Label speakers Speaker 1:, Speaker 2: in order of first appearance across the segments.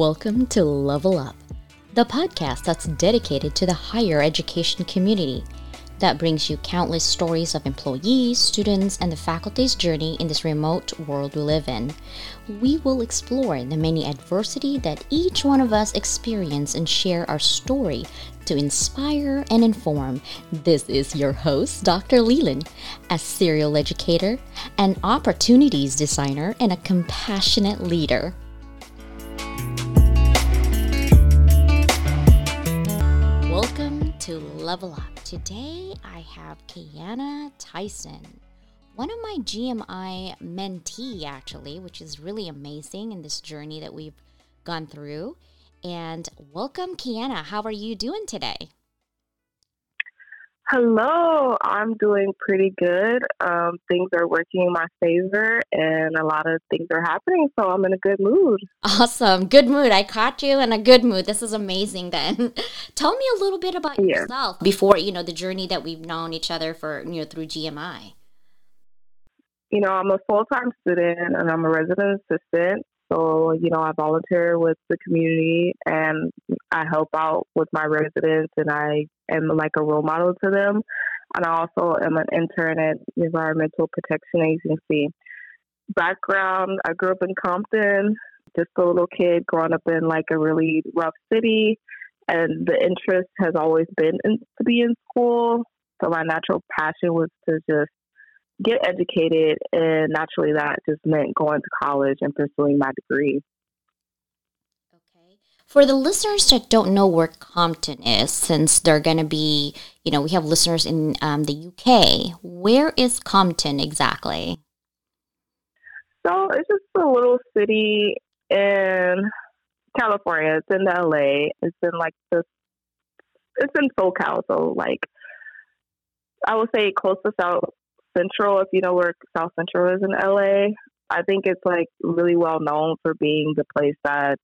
Speaker 1: Welcome to Level Up, the podcast that's dedicated to the higher education community that brings you countless stories of employees, students, and the faculty's journey in this remote world we live in. We will explore the many adversity that each one of us experience and share our story to inspire and inform. This is your host, Dr. Leland, a serial educator, an opportunities designer, and a compassionate leader. Level Up. Today I have Kayana Tyson, one of my GMI mentee, actually, which is really amazing in this journey that we've gone through. And welcome, Kayana. How are you doing today?
Speaker 2: Hello, I'm doing pretty good. Um, things are working in my favor, and a lot of things are happening, so I'm in a good mood.
Speaker 1: Awesome, good mood. I caught you in a good mood. This is amazing. Then, tell me a little bit about yeah. yourself before you know the journey that we've known each other for you know through GMI.
Speaker 2: You know, I'm a full time student, and I'm a resident assistant. So, you know, I volunteer with the community and I help out with my residents and I am like a role model to them. And I also am an intern at Environmental Protection Agency. Background, I grew up in Compton, just a little kid growing up in like a really rough city. And the interest has always been in, to be in school. So my natural passion was to just get educated, and naturally, that just meant going to college and pursuing my degree.
Speaker 1: Okay. For the listeners that don't know where Compton is, since they're going to be, you know, we have listeners in um, the UK, where is Compton exactly?
Speaker 2: So it's just a little city in California. It's in LA. It's in like this. It's in SoCal, so like I would say close to South Central, if you know where South Central is in LA, I think it's like really well known for being the place that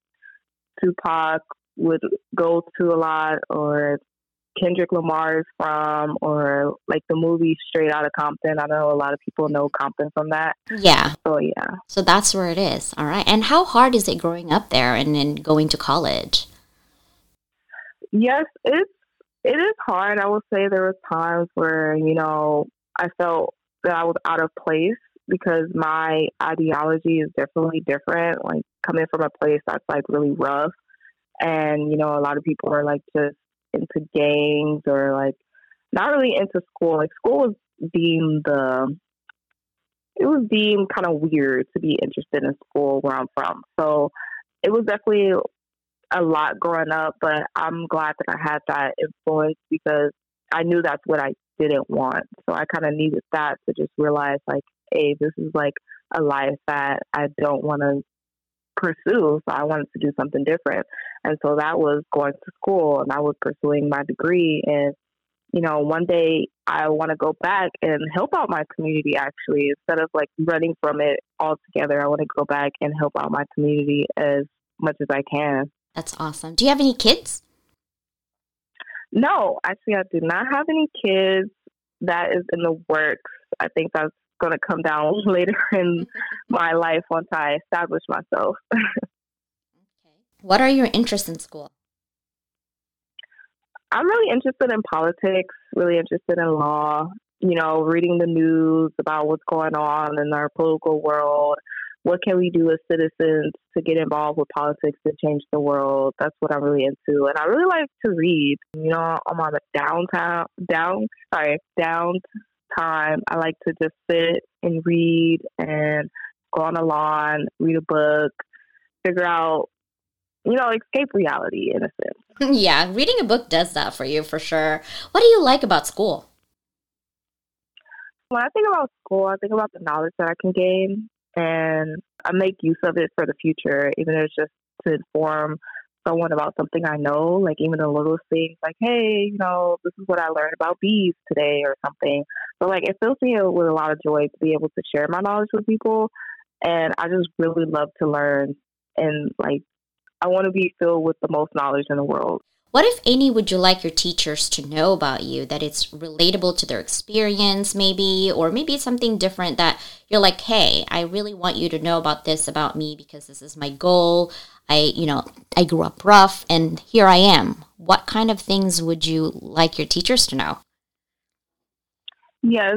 Speaker 2: Tupac would go to a lot or Kendrick Lamar is from or like the movie Straight Outta Compton. I know a lot of people know Compton from that.
Speaker 1: Yeah.
Speaker 2: So yeah.
Speaker 1: So that's where it is. All right. And how hard is it growing up there and then going to college?
Speaker 2: Yes, it's it is hard. I will say there were times where, you know, I felt that I was out of place because my ideology is definitely different. Like coming from a place that's like really rough, and you know, a lot of people are like just into gangs or like not really into school. Like school was deemed the it was deemed kind of weird to be interested in school where I'm from. So it was definitely a lot growing up, but I'm glad that I had that influence because I knew that's what I didn't want. So I kind of needed that to just realize, like, hey, this is like a life that I don't want to pursue. So I wanted to do something different. And so that was going to school and I was pursuing my degree. And, you know, one day I want to go back and help out my community actually, instead of like running from it altogether. I want to go back and help out my community as much as I can.
Speaker 1: That's awesome. Do you have any kids?
Speaker 2: No, actually, I do not have any kids. That is in the works. I think that's going to come down later in my life once I establish myself.
Speaker 1: okay. What are your interests in school?
Speaker 2: I'm really interested in politics, really interested in law, you know, reading the news about what's going on in our political world, what can we do as citizens to get involved with politics to change the world? That's what I'm really into. And I really like to read. You know, I'm on a downtown down sorry, down time. I like to just sit and read and go on a lawn, read a book, figure out you know, escape reality in a sense.
Speaker 1: yeah, reading a book does that for you for sure. What do you like about school?
Speaker 2: When I think about school, I think about the knowledge that I can gain and I make use of it for the future, even if it's just to inform someone about something I know, like even the little things, like, hey, you know, this is what I learned about bees today or something. So, like, it fills me with a lot of joy to be able to share my knowledge with people. And I just really love to learn. And, like, I want to be filled with the most knowledge in the world.
Speaker 1: What, if any, would you like your teachers to know about you that it's relatable to their experience, maybe, or maybe it's something different that you're like, hey, I really want you to know about this about me because this is my goal. I, you know, I grew up rough and here I am. What kind of things would you like your teachers to know?
Speaker 2: Yes.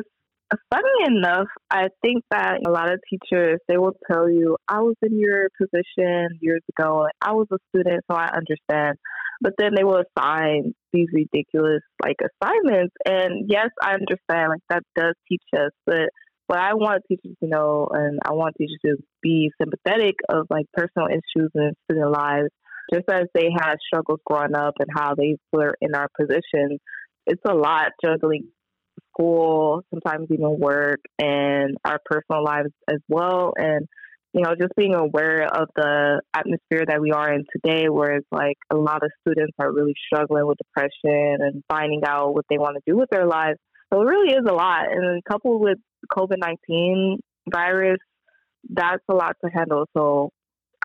Speaker 2: Funny enough, I think that a lot of teachers they will tell you, "I was in your position years ago. I was a student, so I understand." But then they will assign these ridiculous like assignments, and yes, I understand. Like that does teach us, but what I want teachers to know, and I want teachers to be sympathetic of like personal issues and student lives, just as they had struggles growing up and how they were in our position. It's a lot juggling school, sometimes even work, and our personal lives as well. And you know, just being aware of the atmosphere that we are in today, where it's like a lot of students are really struggling with depression and finding out what they want to do with their lives. So it really is a lot. And coupled with COVID 19 virus, that's a lot to handle. So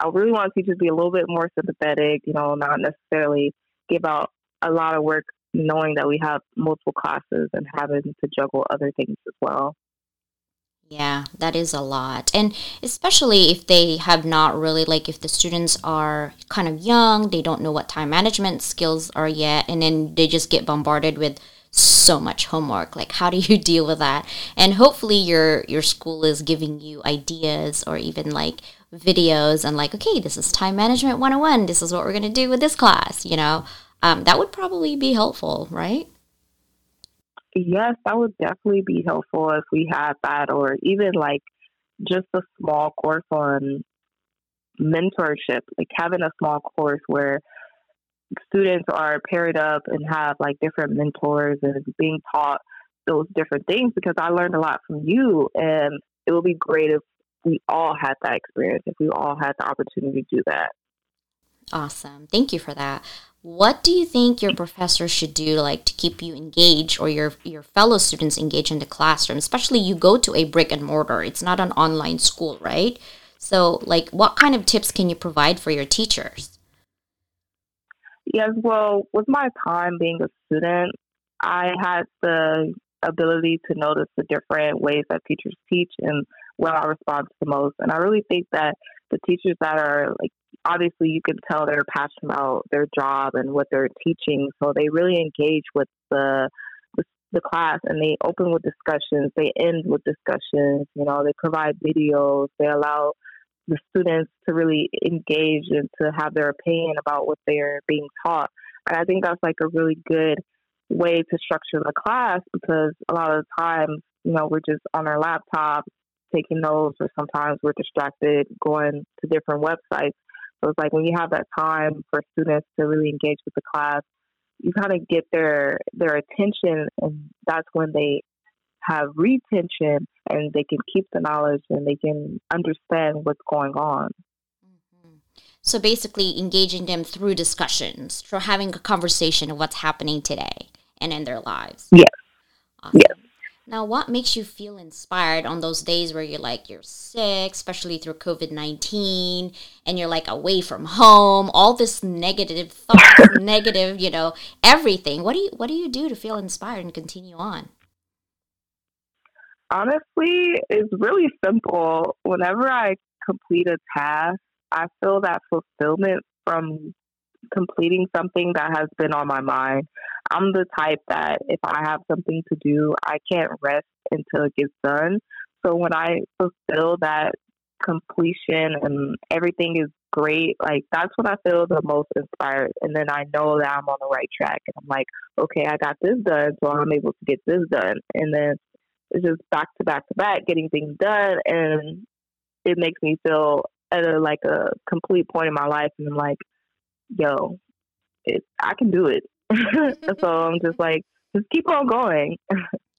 Speaker 2: I really want teachers to be a little bit more sympathetic, you know, not necessarily give out a lot of work knowing that we have multiple classes and having to juggle other things as well.
Speaker 1: Yeah, that is a lot. And especially if they have not really, like, if the students are kind of young, they don't know what time management skills are yet, and then they just get bombarded with so much homework like how do you deal with that and hopefully your your school is giving you ideas or even like videos and like okay this is time management 101 this is what we're going to do with this class you know um, that would probably be helpful right
Speaker 2: yes that would definitely be helpful if we had that or even like just a small course on mentorship like having a small course where students are paired up and have like different mentors and being taught those different things because I learned a lot from you and it would be great if we all had that experience, if we all had the opportunity to do that.
Speaker 1: Awesome. Thank you for that. What do you think your professor should do like to keep you engaged or your your fellow students engaged in the classroom? Especially you go to a brick and mortar. It's not an online school, right? So like what kind of tips can you provide for your teachers?
Speaker 2: Yes, well, with my time being a student, I had the ability to notice the different ways that teachers teach and what I respond to the most. And I really think that the teachers that are like, obviously, you can tell they're passionate about their job and what they're teaching. So they really engage with the the class and they open with discussions, they end with discussions, you know, they provide videos, they allow the students to really engage and to have their opinion about what they're being taught. And I think that's like a really good way to structure the class because a lot of the times, you know, we're just on our laptop taking notes or sometimes we're distracted going to different websites. So it's like when you have that time for students to really engage with the class, you kind of get their their attention and that's when they have retention and they can keep the knowledge and they can understand what's going on.
Speaker 1: Mm-hmm. So basically, engaging them through discussions, through having a conversation of what's happening today and in their lives.
Speaker 2: Yes. Awesome. Yes.
Speaker 1: Now, what makes you feel inspired on those days where you're like, you're sick, especially through COVID 19, and you're like away from home, all this negative thoughts, negative, you know, everything. What do you, what do you do to feel inspired and continue on?
Speaker 2: Honestly, it's really simple. Whenever I complete a task, I feel that fulfillment from completing something that has been on my mind. I'm the type that if I have something to do, I can't rest until it gets done. So when I fulfill that completion and everything is great, like that's when I feel the most inspired. And then I know that I'm on the right track. And I'm like, okay, I got this done, so I'm able to get this done. And then it's just back to back to back getting things done and it makes me feel at a like a complete point in my life and I'm like, yo, it, I can do it. so I'm just like, just keep on going.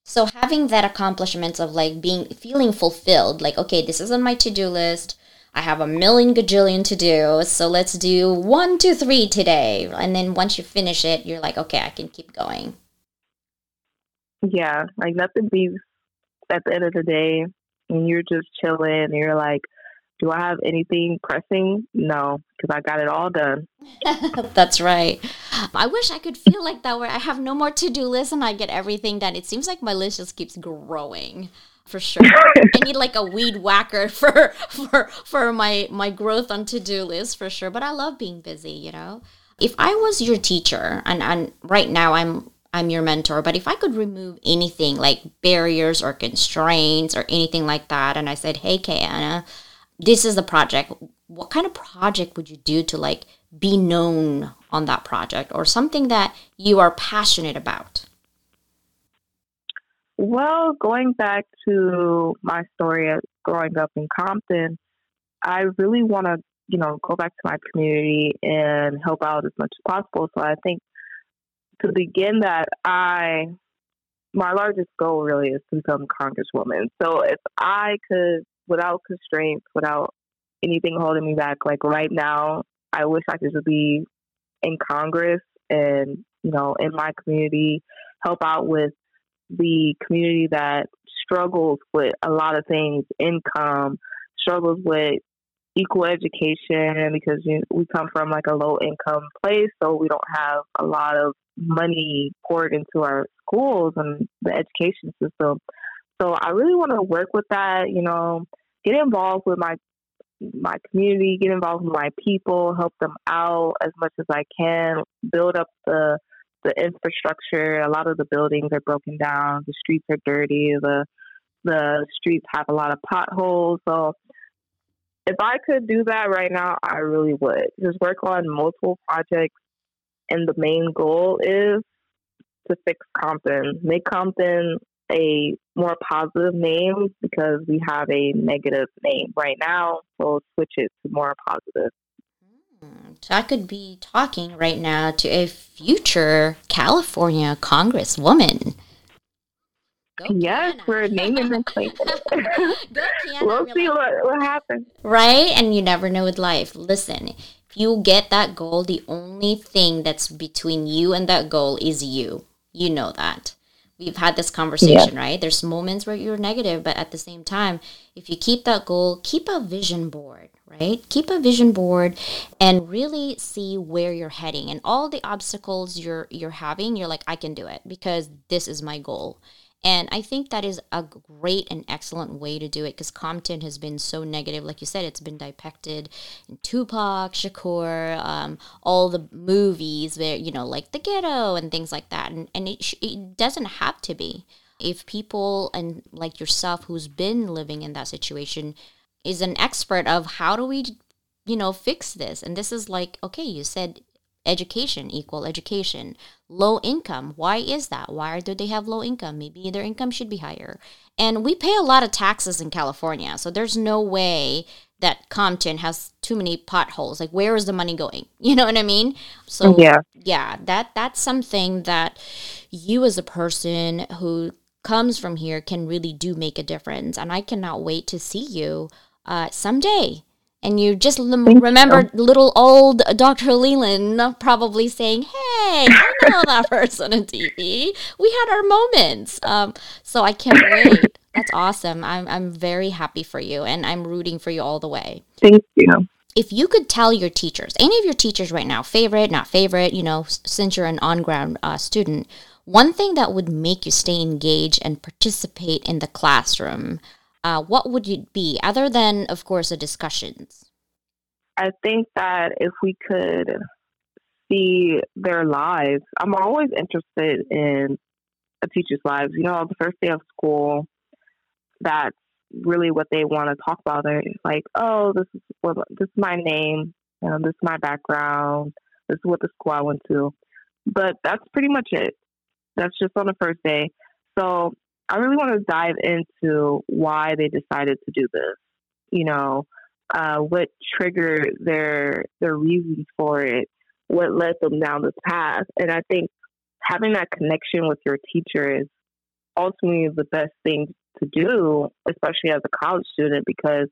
Speaker 1: so having that accomplishment of like being feeling fulfilled, like, okay, this is on my to do list. I have a million gajillion to do, so let's do one, two, three today. And then once you finish it, you're like, okay, I can keep going.
Speaker 2: Yeah, like nothing beats at the end of the day when you're just chilling and you're like, Do I have anything pressing? No, because I got it all done.
Speaker 1: That's right. I wish I could feel like that where I have no more to do list and I get everything done. It seems like my list just keeps growing for sure. I need like a weed whacker for for for my my growth on to do list for sure. But I love being busy, you know. If I was your teacher and and right now I'm I'm your mentor, but if I could remove anything like barriers or constraints or anything like that, and I said, "Hey, Kayana, this is the project. What kind of project would you do to like be known on that project or something that you are passionate about?"
Speaker 2: Well, going back to my story of growing up in Compton, I really want to, you know, go back to my community and help out as much as possible. So I think to begin that, I my largest goal really is to become congresswoman. So if I could, without constraints, without anything holding me back, like right now, I wish I could just be in Congress and you know in my community, help out with the community that struggles with a lot of things, income, struggles with equal education because you know, we come from like a low income place, so we don't have a lot of money poured into our schools and the education system. So I really want to work with that, you know, get involved with my my community, get involved with my people, help them out as much as I can, build up the the infrastructure. A lot of the buildings are broken down, the streets are dirty, the the streets have a lot of potholes. So if I could do that right now, I really would. Just work on multiple projects and the main goal is to fix Compton, make Compton a more positive name because we have a negative name right now. So we'll switch it to more positive.
Speaker 1: Hmm, so I could be talking right now to a future California Congresswoman.
Speaker 2: Go yes, we're naming and claiming. we'll see what, what happens.
Speaker 1: Right? And you never know with life. Listen, if you get that goal, the only thing that's between you and that goal is you. You know that. We've had this conversation, yeah. right? There's moments where you're negative, but at the same time, if you keep that goal, keep a vision board, right? Keep a vision board and really see where you're heading and all the obstacles you're you're having, you're like I can do it because this is my goal. And I think that is a great and excellent way to do it because Compton has been so negative. Like you said, it's been depicted in Tupac, Shakur, um, all the movies where, you know, like the ghetto and things like that. And, and it, sh- it doesn't have to be. If people and like yourself who's been living in that situation is an expert of how do we you know fix this and this is like okay you said education, equal education. Low income, why is that? Why do they have low income? Maybe their income should be higher. And we pay a lot of taxes in California, so there's no way that Compton has too many potholes. Like where is the money going? You know what I mean? So yeah, yeah, that that's something that you as a person who comes from here can really do make a difference. And I cannot wait to see you uh, someday and you just l- remember little old Dr. Leland probably saying, "Hey, I know that person on TV. We had our moments." Um, so I can't wait. That's awesome. I'm I'm very happy for you, and I'm rooting for you all the way.
Speaker 2: Thank you.
Speaker 1: If you could tell your teachers, any of your teachers right now, favorite, not favorite, you know, since you're an on-ground uh, student, one thing that would make you stay engaged and participate in the classroom uh, what would it be other than, of course, the discussions?
Speaker 2: I think that if we could see their lives, I'm always interested in a teacher's lives. You know, the first day of school, that's really what they want to talk about. They're like, oh, this is what this is my name, um, this is my background, this is what the school I went to. But that's pretty much it. That's just on the first day. So I really want to dive into why they decided to do this. You know, uh, what triggered their their reasons for it, what led them down this path, and I think having that connection with your teacher is ultimately the best thing to do, especially as a college student, because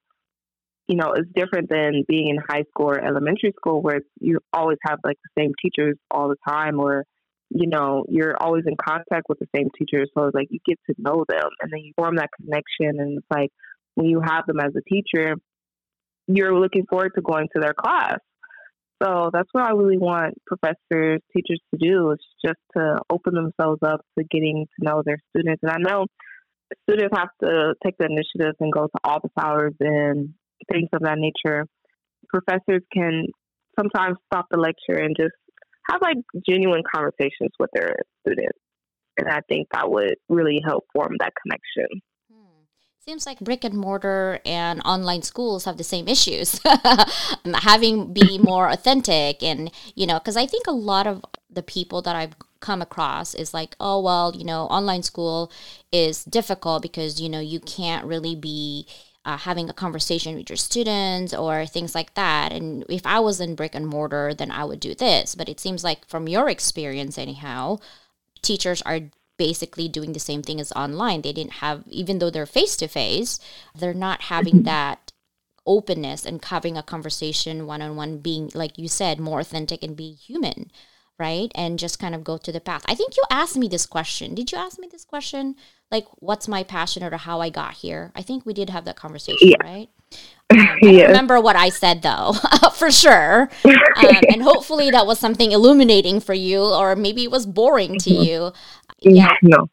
Speaker 2: you know it's different than being in high school or elementary school where you always have like the same teachers all the time, or you know, you're always in contact with the same teachers. So it's like you get to know them and then you form that connection. And it's like when you have them as a teacher, you're looking forward to going to their class. So that's what I really want professors, teachers to do is just to open themselves up to getting to know their students. And I know students have to take the initiative and go to office hours and things of that nature. Professors can sometimes stop the lecture and just have like genuine conversations with their students. And I think that would really help form that connection. Hmm.
Speaker 1: Seems like brick and mortar and online schools have the same issues. Having be more authentic and, you know, because I think a lot of the people that I've come across is like, oh, well, you know, online school is difficult because, you know, you can't really be uh, having a conversation with your students or things like that. And if I was in brick and mortar, then I would do this. But it seems like from your experience, anyhow, teachers are basically doing the same thing as online. They didn't have, even though they're face to face, they're not having mm-hmm. that openness and having a conversation one on one, being, like you said, more authentic and be human, right? And just kind of go to the path. I think you asked me this question. Did you ask me this question? Like, what's my passion or how I got here? I think we did have that conversation, yeah. right? Um, I remember what I said though, for sure. Um, and hopefully that was something illuminating for you, or maybe it was boring to mm-hmm. you
Speaker 2: yeah no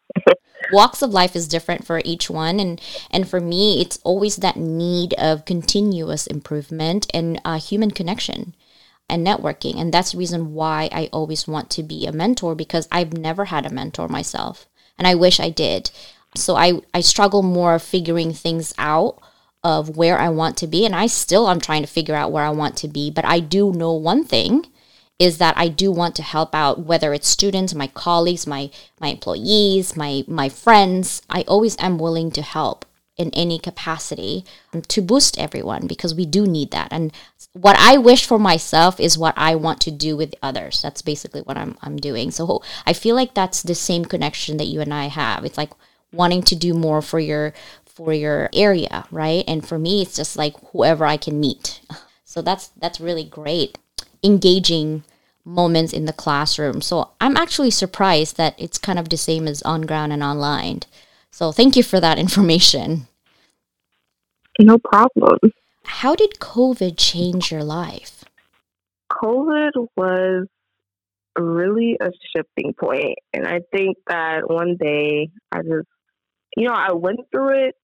Speaker 1: walks of life is different for each one and and for me it's always that need of continuous improvement and uh, human connection and networking and that's the reason why i always want to be a mentor because i've never had a mentor myself and i wish i did so i i struggle more figuring things out of where i want to be and i still i'm trying to figure out where i want to be but i do know one thing is that I do want to help out whether it's students, my colleagues, my my employees, my my friends. I always am willing to help in any capacity um, to boost everyone because we do need that. And what I wish for myself is what I want to do with others. That's basically what I'm I'm doing. So I feel like that's the same connection that you and I have. It's like wanting to do more for your for your area, right? And for me it's just like whoever I can meet. So that's that's really great engaging moments in the classroom. So I'm actually surprised that it's kind of the same as on ground and online. So thank you for that information.
Speaker 2: No problem.
Speaker 1: How did COVID change your life?
Speaker 2: COVID was really a shifting point. And I think that one day I just, you know, I went through it,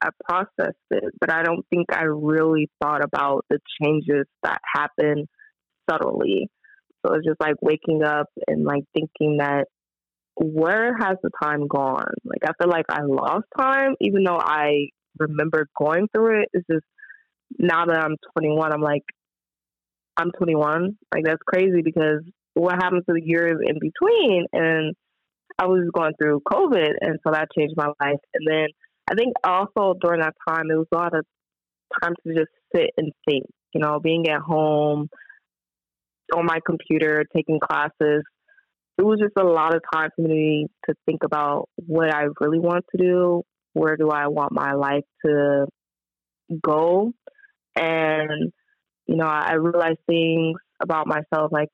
Speaker 2: I processed it, but I don't think I really thought about the changes that happened subtly. So it's just like waking up and like thinking that where has the time gone? Like I feel like I lost time, even though I remember going through it. It's just now that I'm 21, I'm like, I'm 21. Like that's crazy because what happened to the years in between? And I was going through COVID, and so that changed my life. And then I think also during that time, it was a lot of time to just sit and think. You know, being at home, on my computer taking classes. It was just a lot of time for me to think about what I really want to do, where do I want my life to go. And, you know, I realized things about myself like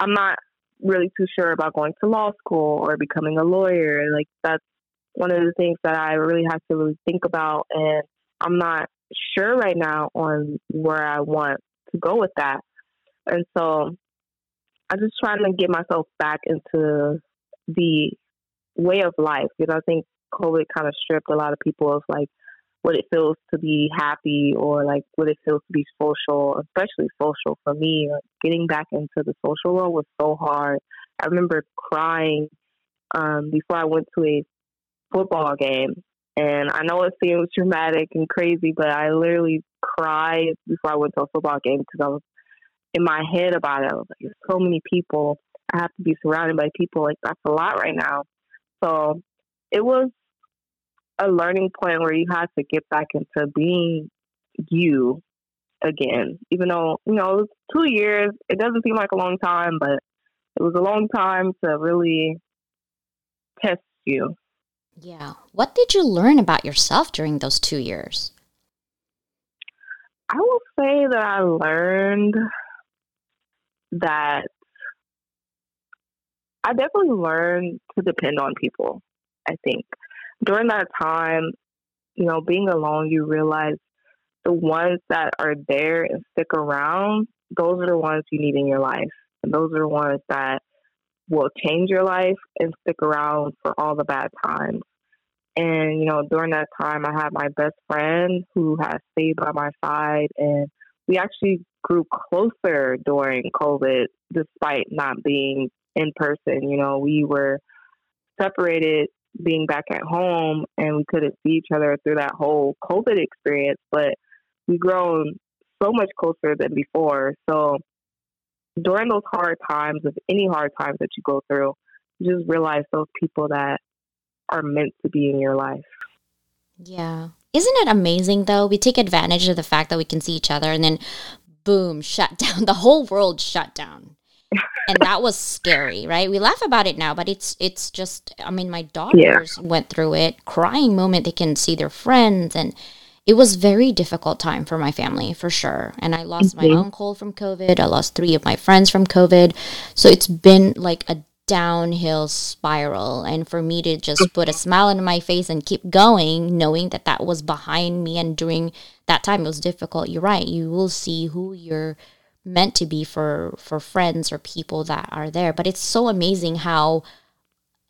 Speaker 2: I'm not really too sure about going to law school or becoming a lawyer. Like that's one of the things that I really have to really think about and I'm not sure right now on where I want to go with that. And so I'm just trying to get myself back into the way of life because I think COVID kind of stripped a lot of people of like what it feels to be happy or like what it feels to be social, especially social for me. Getting back into the social world was so hard. I remember crying um, before I went to a football game. And I know it seems dramatic and crazy, but I literally cried before I went to a football game because I was in my head about it. I was like, there's so many people. I have to be surrounded by people. Like that's a lot right now. So it was a learning point where you had to get back into being you again. Even though, you know, it was two years, it doesn't seem like a long time, but it was a long time to really test you.
Speaker 1: Yeah. What did you learn about yourself during those two years?
Speaker 2: I will say that I learned that I definitely learned to depend on people. I think during that time, you know, being alone, you realize the ones that are there and stick around, those are the ones you need in your life. And those are the ones that will change your life and stick around for all the bad times. And, you know, during that time, I had my best friend who has stayed by my side, and we actually grew closer during COVID despite not being in person. You know, we were separated being back at home and we couldn't see each other through that whole COVID experience, but we've grown so much closer than before. So during those hard times, of any hard times that you go through, you just realize those people that are meant to be in your life.
Speaker 1: Yeah. Isn't it amazing though? We take advantage of the fact that we can see each other and then boom, shut down. The whole world shut down. and that was scary, right? We laugh about it now, but it's it's just I mean my daughters yeah. went through it, crying moment they can see their friends and it was very difficult time for my family for sure and i lost mm-hmm. my uncle from covid i lost three of my friends from covid so it's been like a downhill spiral and for me to just put a smile on my face and keep going knowing that that was behind me and during that time it was difficult you're right you will see who you're meant to be for for friends or people that are there but it's so amazing how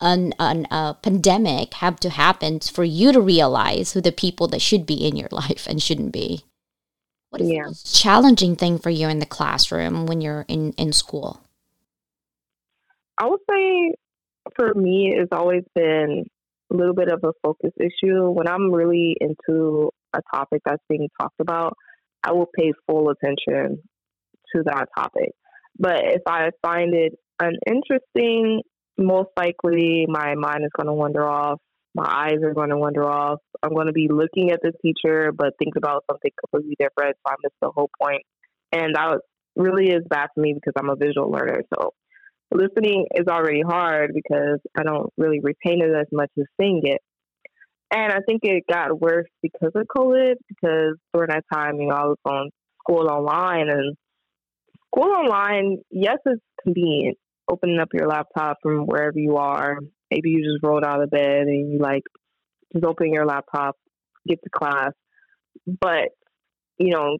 Speaker 1: an, an a pandemic have to happen for you to realize who the people that should be in your life and shouldn't be. What is yeah. the most challenging thing for you in the classroom when you're in, in school?
Speaker 2: I would say for me, it's always been a little bit of a focus issue. When I'm really into a topic that's being talked about, I will pay full attention to that topic. But if I find it uninteresting most likely my mind is going to wander off. My eyes are going to wander off. I'm going to be looking at the teacher, but think about something completely different. So I miss the whole point. And that really is bad for me because I'm a visual learner. So listening is already hard because I don't really retain it as much as saying it. And I think it got worse because of COVID, because during that time, you know, I was on school online and school online, yes, it's convenient opening up your laptop from wherever you are. Maybe you just rolled out of bed and you like just open your laptop, get to class. But, you know,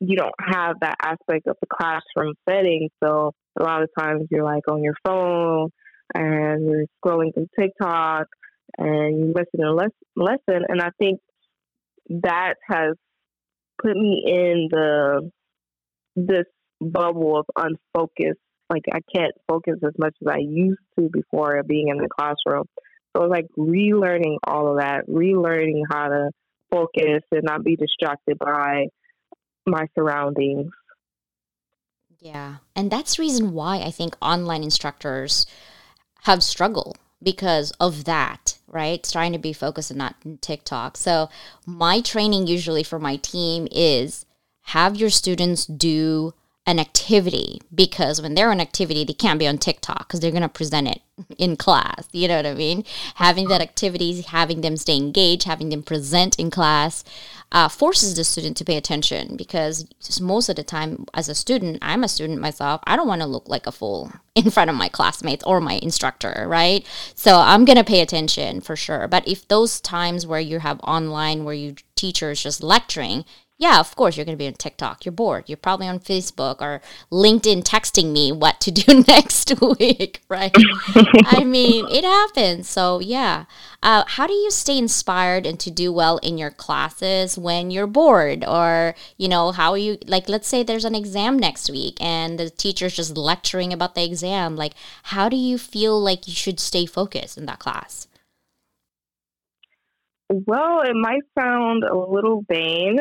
Speaker 2: you don't have that aspect of the classroom setting. So a lot of times you're like on your phone and you're scrolling through TikTok and you listen to a lesson. And I think that has put me in the this bubble of unfocused like I can't focus as much as I used to before being in the classroom. So it's like relearning all of that, relearning how to focus and not be distracted by my surroundings.
Speaker 1: Yeah. And that's the reason why I think online instructors have struggled because of that, right? Trying to be focused and not TikTok. So my training usually for my team is have your students do an activity because when they're on activity, they can't be on TikTok because they're going to present it in class. You know what I mean? Having that activity, having them stay engaged, having them present in class uh, forces the student to pay attention because most of the time, as a student, I'm a student myself, I don't want to look like a fool in front of my classmates or my instructor, right? So I'm going to pay attention for sure. But if those times where you have online, where your teacher is just lecturing, yeah, of course, you're going to be on TikTok. You're bored. You're probably on Facebook or LinkedIn texting me what to do next week, right? I mean, it happens. So, yeah. Uh, how do you stay inspired and to do well in your classes when you're bored? Or, you know, how are you, like, let's say there's an exam next week and the teacher's just lecturing about the exam. Like, how do you feel like you should stay focused in that class?
Speaker 2: Well, it might sound a little vain,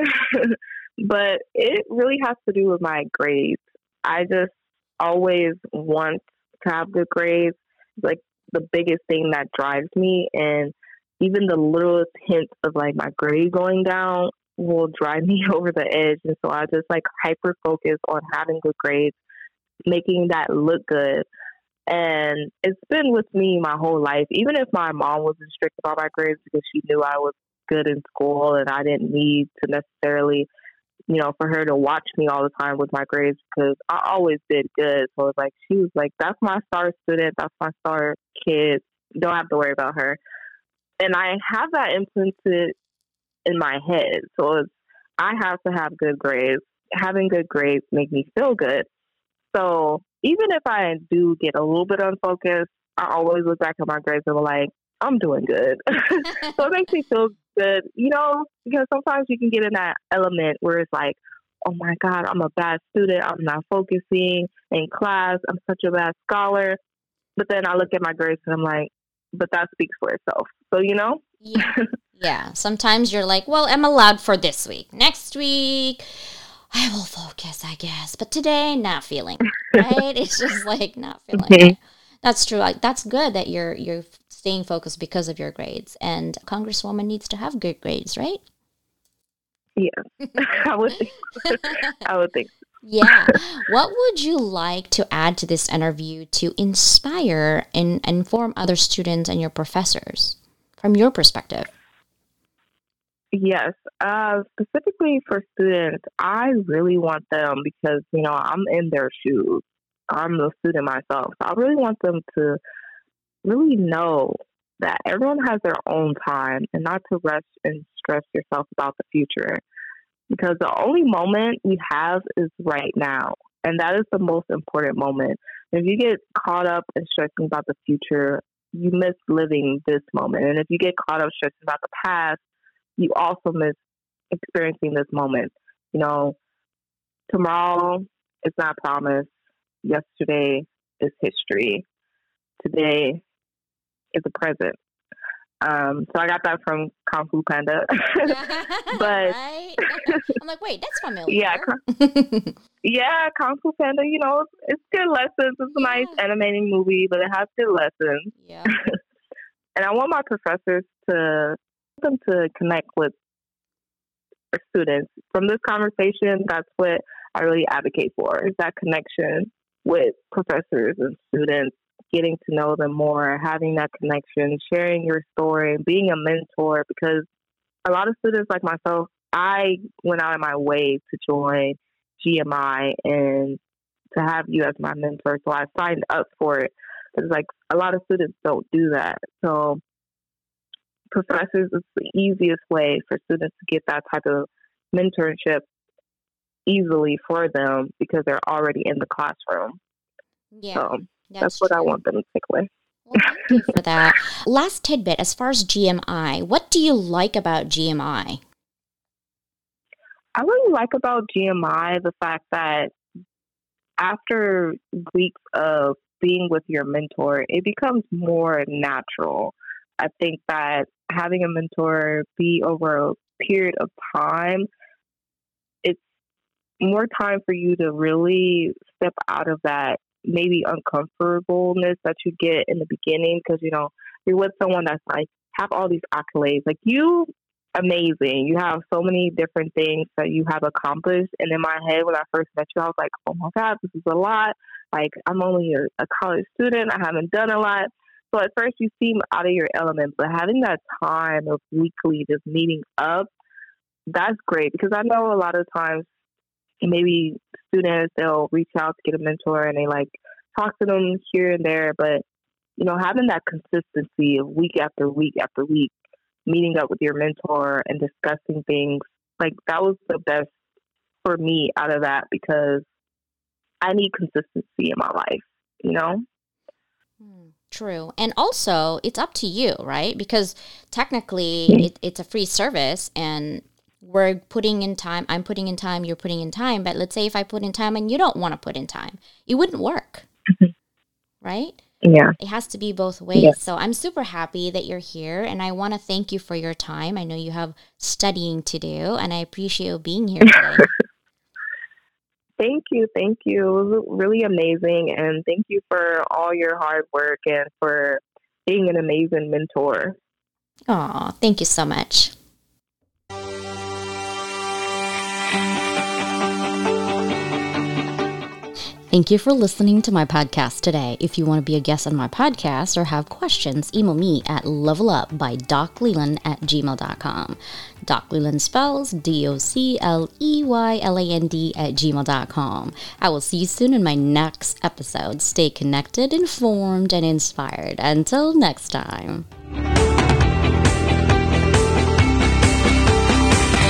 Speaker 2: but it really has to do with my grades. I just always want to have good grades. It's like the biggest thing that drives me and even the littlest hint of like my grade going down will drive me over the edge. And so I just like hyper focus on having good grades, making that look good. And it's been with me my whole life. Even if my mom wasn't strict about my grades because she knew I was good in school and I didn't need to necessarily, you know, for her to watch me all the time with my grades because I always did good. So it's like she was like, That's my star student, that's my star kid. Don't have to worry about her. And I have that imprinted in my head. So it's I have to have good grades. Having good grades make me feel good. So even if I do get a little bit unfocused, I always look back at my grades and be like, I'm doing good. so it makes me feel good, you know, because sometimes you can get in that element where it's like, oh my God, I'm a bad student. I'm not focusing in class. I'm such a bad scholar. But then I look at my grades and I'm like, but that speaks for itself. So, you know?
Speaker 1: Yeah. yeah. Sometimes you're like, well, I'm allowed for this week. Next week, I will focus, I guess. But today, not feeling. Right? it's just like not feeling it. That's true. Like, that's good that you're you're staying focused because of your grades. And Congresswoman needs to have good grades, right?
Speaker 2: Yeah, I would think. I would think.
Speaker 1: yeah. What would you like to add to this interview to inspire and inform other students and your professors from your perspective?
Speaker 2: Yes, uh, specifically for students, I really want them because you know I'm in their shoes. I'm a student myself, so I really want them to really know that everyone has their own time and not to rush and stress yourself about the future because the only moment we have is right now. And that is the most important moment. If you get caught up in stressing about the future, you miss living this moment. And if you get caught up stressing about the past, you also miss experiencing this moment. You know, tomorrow is not promised. Yesterday is history. Today is the present. Um, so I got that from Kung Fu Panda. but
Speaker 1: I'm like, wait, that's familiar.
Speaker 2: Yeah, yeah, Kung Fu Panda. You know, it's good lessons. It's a nice yeah. animating movie, but it has good lessons.
Speaker 1: Yeah.
Speaker 2: and I want my professors to them to connect with our students from this conversation. That's what I really advocate for is that connection with professors and students getting to know them more, having that connection, sharing your story, being a mentor. Because a lot of students like myself, I went out of my way to join GMI and to have you as my mentor. So I signed up for it. It's like a lot of students don't do that. So professors is the easiest way for students to get that type of mentorship easily for them because they're already in the classroom.
Speaker 1: Yeah. So
Speaker 2: that's, that's what I want them to take away.
Speaker 1: Well, thank you for that. Last tidbit as far as GMI, what do you like about GMI?
Speaker 2: I really like about GMI the fact that after weeks of being with your mentor, it becomes more natural. I think that having a mentor be over a period of time, it's more time for you to really step out of that maybe uncomfortableness that you get in the beginning because you know you're with someone that's like have all these accolades. Like you amazing. You have so many different things that you have accomplished. And in my head when i first met you i was like oh my god this is a lot. Like i'm only a, college student. I haven't done a lot so at first you seem out of your element but having that time of weekly just meeting up that's great because i know a lot of times maybe students they'll reach out to get a mentor and they like talk to them here and there but you know having that consistency of week after week after week meeting up with your mentor and discussing things like that was the best for me out of that because i need consistency in my life you know?
Speaker 1: Hmm, True. And also, it's up to you, right? Because technically, it, it's a free service, and we're putting in time, I'm putting in time, you're putting in time. But let's say if I put in time and you don't want to put in time, it wouldn't work. Mm-hmm. Right?
Speaker 2: Yeah.
Speaker 1: It has to be both ways. So I'm super happy that you're here and I want to thank you for your time. I know you have studying to do and I appreciate you being here today.
Speaker 2: Thank you. Thank you. It was really amazing. And thank you for all your hard work and for being an amazing mentor.
Speaker 1: Oh, thank you so much. Thank you for listening to my podcast today. If you want to be a guest on my podcast or have questions, email me at levelup by docleyland at gmail.com. Doc Leland spells D O C L E Y L A N D at gmail.com. I will see you soon in my next episode. Stay connected, informed, and inspired. Until next time.